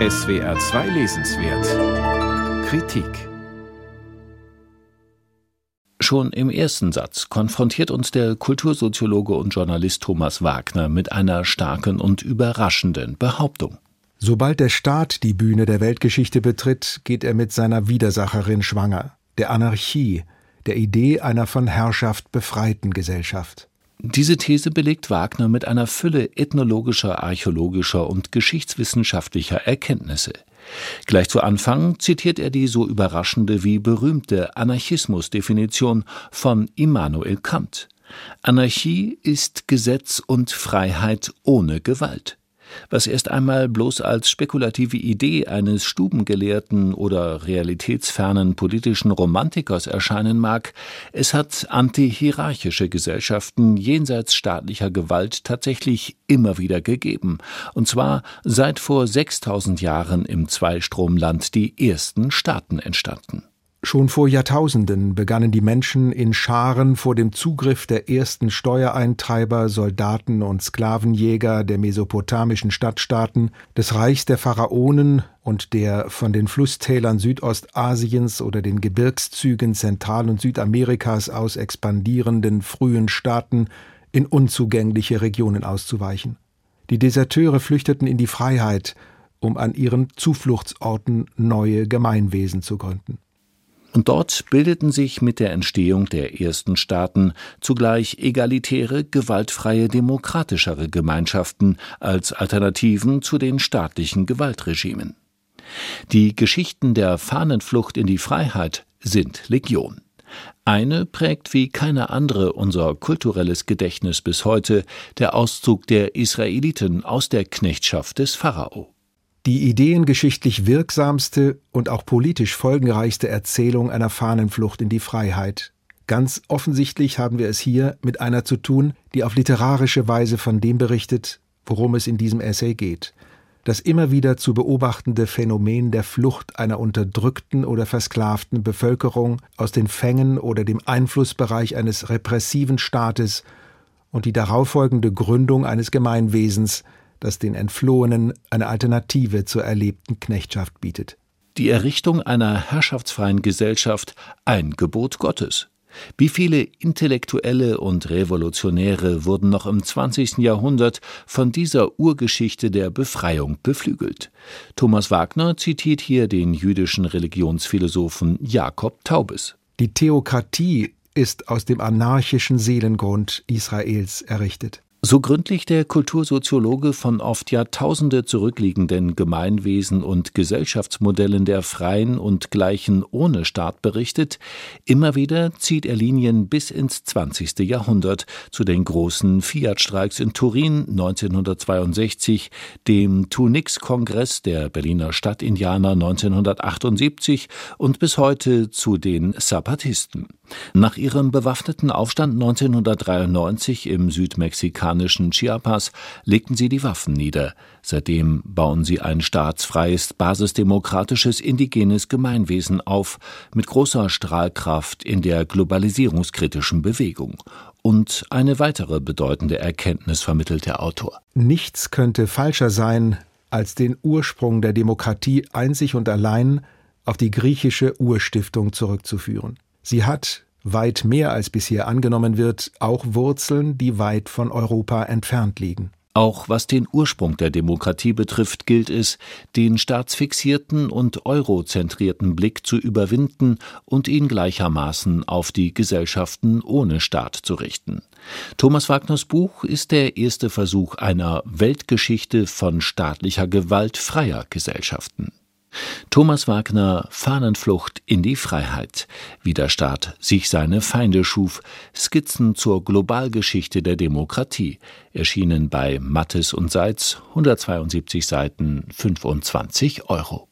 SWR 2 Lesenswert Kritik Schon im ersten Satz konfrontiert uns der Kultursoziologe und Journalist Thomas Wagner mit einer starken und überraschenden Behauptung. Sobald der Staat die Bühne der Weltgeschichte betritt, geht er mit seiner Widersacherin schwanger, der Anarchie, der Idee einer von Herrschaft befreiten Gesellschaft. Diese These belegt Wagner mit einer Fülle ethnologischer, archäologischer und geschichtswissenschaftlicher Erkenntnisse. Gleich zu Anfang zitiert er die so überraschende wie berühmte Anarchismusdefinition von Immanuel Kant. Anarchie ist Gesetz und Freiheit ohne Gewalt was erst einmal bloß als spekulative Idee eines Stubengelehrten oder realitätsfernen politischen Romantikers erscheinen mag, es hat antihierarchische Gesellschaften jenseits staatlicher Gewalt tatsächlich immer wieder gegeben, und zwar seit vor 6000 Jahren im Zweistromland die ersten Staaten entstanden. Schon vor Jahrtausenden begannen die Menschen in Scharen vor dem Zugriff der ersten Steuereintreiber, Soldaten und Sklavenjäger der mesopotamischen Stadtstaaten, des Reichs der Pharaonen und der von den Flusstälern Südostasiens oder den Gebirgszügen Zentral- und Südamerikas aus expandierenden frühen Staaten in unzugängliche Regionen auszuweichen. Die Deserteure flüchteten in die Freiheit, um an ihren Zufluchtsorten neue Gemeinwesen zu gründen und dort bildeten sich mit der Entstehung der ersten Staaten zugleich egalitäre, gewaltfreie, demokratischere Gemeinschaften als Alternativen zu den staatlichen Gewaltregimen. Die Geschichten der Fahnenflucht in die Freiheit sind Legion. Eine prägt wie keine andere unser kulturelles Gedächtnis bis heute der Auszug der Israeliten aus der Knechtschaft des Pharao die ideengeschichtlich wirksamste und auch politisch folgenreichste Erzählung einer Fahnenflucht in die Freiheit. Ganz offensichtlich haben wir es hier mit einer zu tun, die auf literarische Weise von dem berichtet, worum es in diesem Essay geht. Das immer wieder zu beobachtende Phänomen der Flucht einer unterdrückten oder versklavten Bevölkerung aus den Fängen oder dem Einflussbereich eines repressiven Staates und die darauffolgende Gründung eines Gemeinwesens, das den Entflohenen eine Alternative zur erlebten Knechtschaft bietet. Die Errichtung einer herrschaftsfreien Gesellschaft ein Gebot Gottes. Wie viele Intellektuelle und Revolutionäre wurden noch im 20. Jahrhundert von dieser Urgeschichte der Befreiung beflügelt? Thomas Wagner zitiert hier den jüdischen Religionsphilosophen Jakob Taubes. Die Theokratie ist aus dem anarchischen Seelengrund Israels errichtet. So gründlich der Kultursoziologe von oft Jahrtausende zurückliegenden Gemeinwesen und Gesellschaftsmodellen der freien und gleichen ohne Staat berichtet, immer wieder zieht er Linien bis ins 20. Jahrhundert zu den großen Fiat-Streiks in Turin 1962, dem Tunix-Kongress der Berliner Stadtindianer 1978 und bis heute zu den Zapatisten. Nach ihrem bewaffneten Aufstand 1993 im südmexikanischen Chiapas legten sie die Waffen nieder. Seitdem bauen sie ein staatsfreies, basisdemokratisches, indigenes Gemeinwesen auf, mit großer Strahlkraft in der globalisierungskritischen Bewegung. Und eine weitere bedeutende Erkenntnis vermittelt der Autor. Nichts könnte falscher sein, als den Ursprung der Demokratie einzig und allein auf die griechische Urstiftung zurückzuführen. Sie hat, weit mehr als bisher angenommen wird, auch Wurzeln, die weit von Europa entfernt liegen. Auch was den Ursprung der Demokratie betrifft, gilt es, den staatsfixierten und eurozentrierten Blick zu überwinden und ihn gleichermaßen auf die Gesellschaften ohne Staat zu richten. Thomas Wagners Buch ist der erste Versuch einer Weltgeschichte von staatlicher Gewalt freier Gesellschaften. Thomas Wagner Fahnenflucht in die Freiheit, wie der Staat sich seine Feinde schuf, Skizzen zur Globalgeschichte der Demokratie, erschienen bei Mattes und Seitz, 172 Seiten, 25 Euro.